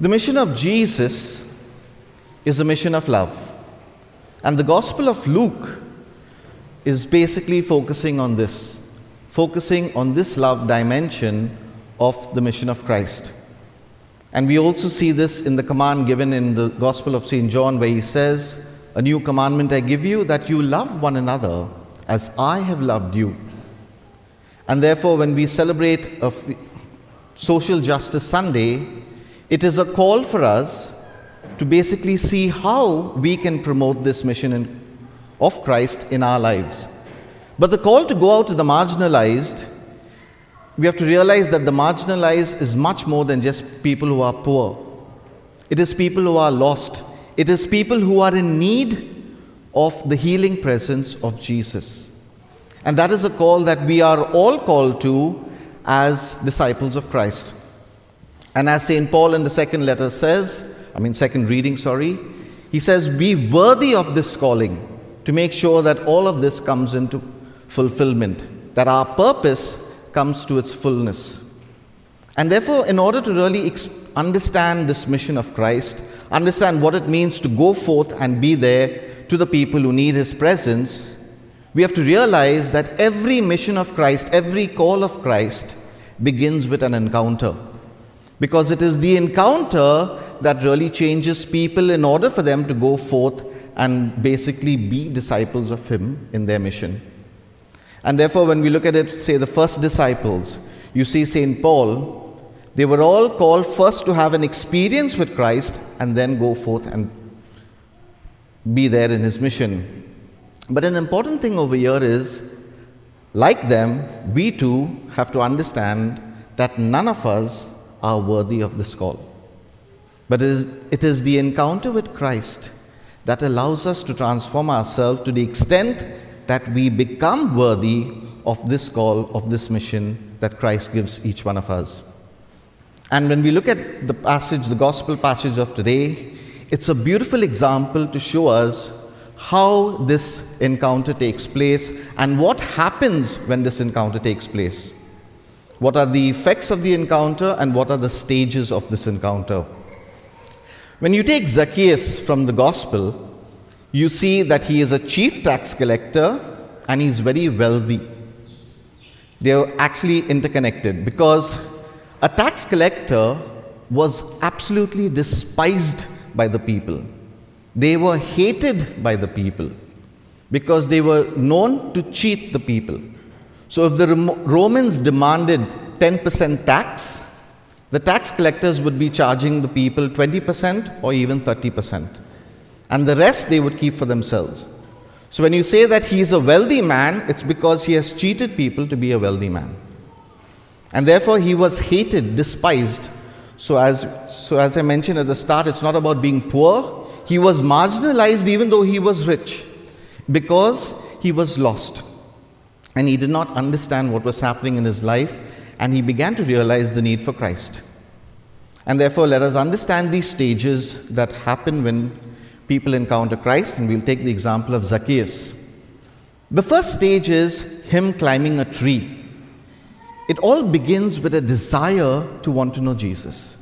The mission of Jesus is a mission of love. And the Gospel of Luke is basically focusing on this, focusing on this love dimension of the mission of Christ. And we also see this in the command given in the Gospel of St. John, where he says, A new commandment I give you, that you love one another as I have loved you. And therefore, when we celebrate a Social Justice Sunday, it is a call for us to basically see how we can promote this mission in, of Christ in our lives. But the call to go out to the marginalized, we have to realize that the marginalized is much more than just people who are poor. It is people who are lost. It is people who are in need of the healing presence of Jesus. And that is a call that we are all called to as disciples of Christ. And as St. Paul in the second letter says, I mean, second reading, sorry, he says, Be worthy of this calling to make sure that all of this comes into fulfillment, that our purpose comes to its fullness. And therefore, in order to really understand this mission of Christ, understand what it means to go forth and be there to the people who need His presence, we have to realize that every mission of Christ, every call of Christ begins with an encounter. Because it is the encounter that really changes people in order for them to go forth and basically be disciples of Him in their mission. And therefore, when we look at it, say the first disciples, you see St. Paul, they were all called first to have an experience with Christ and then go forth and be there in his mission. But an important thing over here is, like them, we too have to understand that none of us are worthy of this call. But it is, it is the encounter with Christ that allows us to transform ourselves to the extent that we become worthy of this call, of this mission that Christ gives each one of us. And when we look at the passage, the gospel passage of today, it's a beautiful example to show us how this encounter takes place and what happens when this encounter takes place. What are the effects of the encounter and what are the stages of this encounter? When you take Zacchaeus from the gospel, you see that he is a chief tax collector and he's very wealthy. They are actually interconnected because a tax collector was absolutely despised by the people. They were hated by the people because they were known to cheat the people. So, if the Romans demanded 10% tax, the tax collectors would be charging the people 20% or even 30%. And the rest they would keep for themselves. So, when you say that he is a wealthy man, it's because he has cheated people to be a wealthy man. And therefore, he was hated, despised. So as, so, as I mentioned at the start, it's not about being poor, he was marginalized even though he was rich because he was lost. And he did not understand what was happening in his life, and he began to realize the need for Christ. And therefore, let us understand these stages that happen when people encounter Christ, and we'll take the example of Zacchaeus. The first stage is him climbing a tree. It all begins with a desire to want to know Jesus,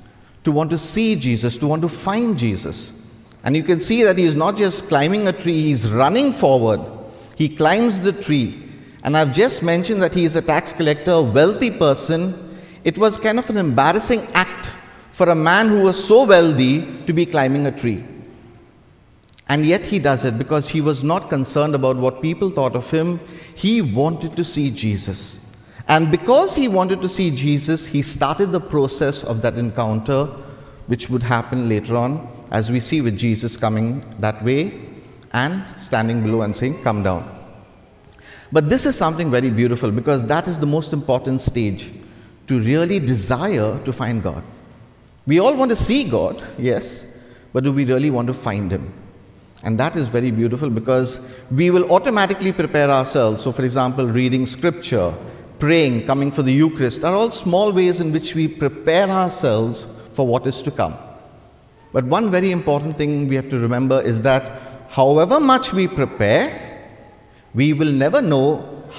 to want to see Jesus, to want to find Jesus. And you can see that he is not just climbing a tree, he's running forward. He climbs the tree. And I've just mentioned that he is a tax collector, a wealthy person. It was kind of an embarrassing act for a man who was so wealthy to be climbing a tree. And yet he does it because he was not concerned about what people thought of him. He wanted to see Jesus. And because he wanted to see Jesus, he started the process of that encounter, which would happen later on as we see with Jesus coming that way and standing below and saying, Come down. But this is something very beautiful because that is the most important stage to really desire to find God. We all want to see God, yes, but do we really want to find Him? And that is very beautiful because we will automatically prepare ourselves. So, for example, reading scripture, praying, coming for the Eucharist are all small ways in which we prepare ourselves for what is to come. But one very important thing we have to remember is that however much we prepare, we will never know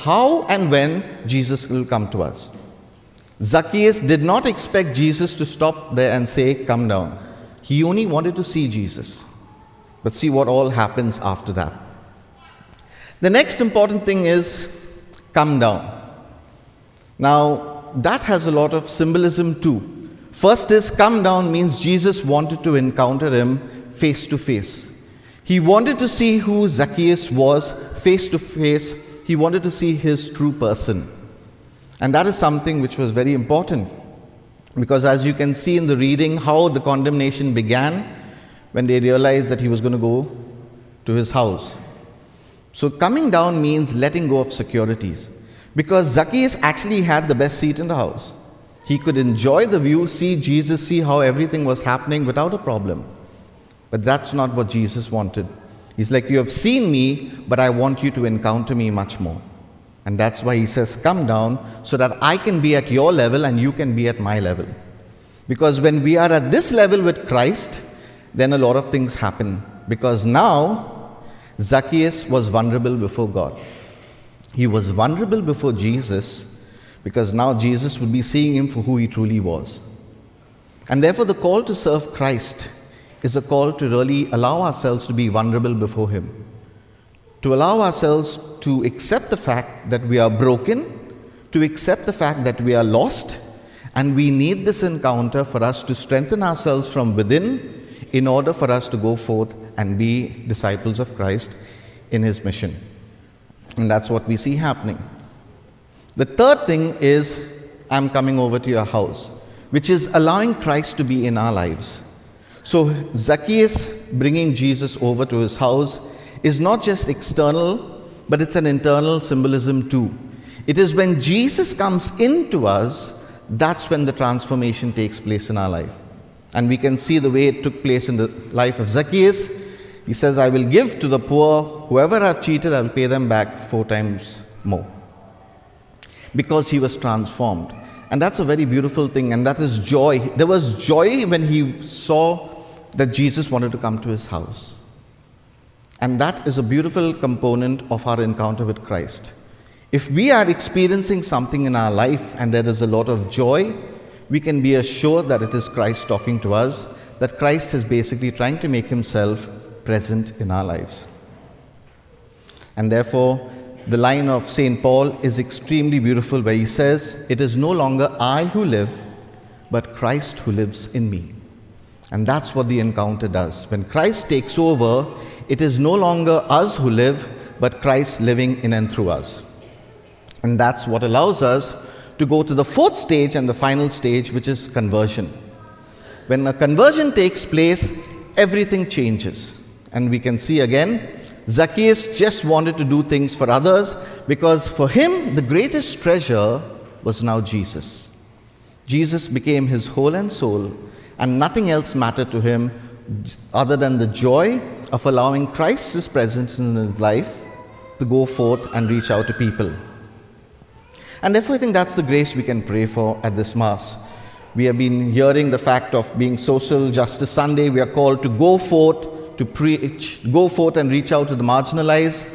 how and when Jesus will come to us. Zacchaeus did not expect Jesus to stop there and say, Come down. He only wanted to see Jesus. But see what all happens after that. The next important thing is come down. Now, that has a lot of symbolism too. First is come down means Jesus wanted to encounter him face to face. He wanted to see who Zacchaeus was face to face. He wanted to see his true person. And that is something which was very important because, as you can see in the reading, how the condemnation began when they realized that he was going to go to his house. So, coming down means letting go of securities because Zacchaeus actually had the best seat in the house. He could enjoy the view, see Jesus, see how everything was happening without a problem. But that's not what Jesus wanted. He's like, You have seen me, but I want you to encounter me much more. And that's why he says, Come down so that I can be at your level and you can be at my level. Because when we are at this level with Christ, then a lot of things happen. Because now, Zacchaeus was vulnerable before God. He was vulnerable before Jesus because now Jesus would be seeing him for who he truly was. And therefore, the call to serve Christ is a call to really allow ourselves to be vulnerable before Him to allow ourselves to accept the fact that we are broken, to accept the fact that we are lost, and we need this encounter for us to strengthen ourselves from within in order for us to go forth and be disciples of Christ in His mission. And that's what we see happening. The third thing is, I'm coming over to your house, which is allowing Christ to be in our lives. So, Zacchaeus bringing Jesus over to his house is not just external, but it's an internal symbolism too. It is when Jesus comes into us, that's when the transformation takes place in our life. And we can see the way it took place in the life of Zacchaeus. He says, I will give to the poor, whoever I've cheated, I will pay them back four times more. Because he was transformed. And that's a very beautiful thing, and that is joy. There was joy when he saw that Jesus wanted to come to his house. And that is a beautiful component of our encounter with Christ. If we are experiencing something in our life and there is a lot of joy, we can be assured that it is Christ talking to us, that Christ is basically trying to make himself present in our lives. And therefore, the line of St. Paul is extremely beautiful where he says, It is no longer I who live, but Christ who lives in me. And that's what the encounter does. When Christ takes over, it is no longer us who live, but Christ living in and through us. And that's what allows us to go to the fourth stage and the final stage, which is conversion. When a conversion takes place, everything changes. And we can see again, Zacchaeus just wanted to do things for others because for him, the greatest treasure was now Jesus. Jesus became his whole and soul, and nothing else mattered to him other than the joy of allowing Christ's presence in his life to go forth and reach out to people. And therefore, I think that's the grace we can pray for at this Mass. We have been hearing the fact of being Social Justice Sunday. We are called to go forth, to preach, go forth and reach out to the marginalized.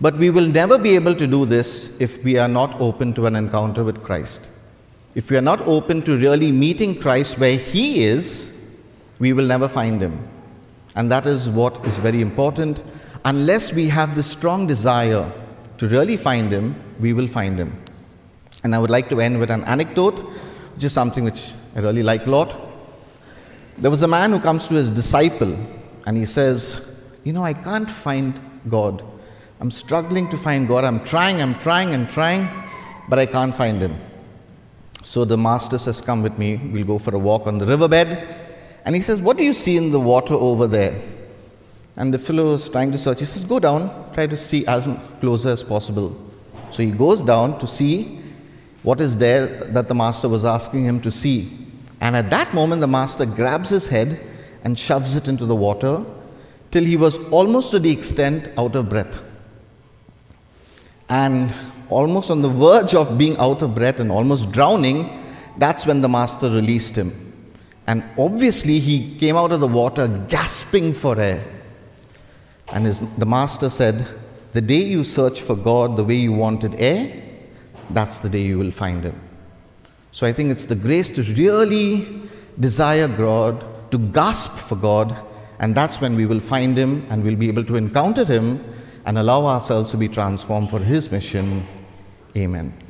But we will never be able to do this if we are not open to an encounter with Christ. If we are not open to really meeting Christ where He is, we will never find Him. And that is what is very important. Unless we have the strong desire to really find Him, we will find Him. And I would like to end with an anecdote, which is something which I really like a lot. There was a man who comes to his disciple and he says, You know, I can't find God. I'm struggling to find God. I'm trying, I'm trying, and trying, but I can't find Him. So the master says, Come with me. We'll go for a walk on the riverbed. And he says, What do you see in the water over there? And the fellow is trying to search. He says, Go down, try to see as closer as possible. So he goes down to see what is there that the master was asking him to see. And at that moment, the master grabs his head and shoves it into the water till he was almost to the extent out of breath. And almost on the verge of being out of breath and almost drowning, that's when the master released him. And obviously, he came out of the water gasping for air. And his, the master said, The day you search for God the way you wanted air, that's the day you will find him. So I think it's the grace to really desire God, to gasp for God, and that's when we will find him and we'll be able to encounter him and allow ourselves to be transformed for His mission. Amen.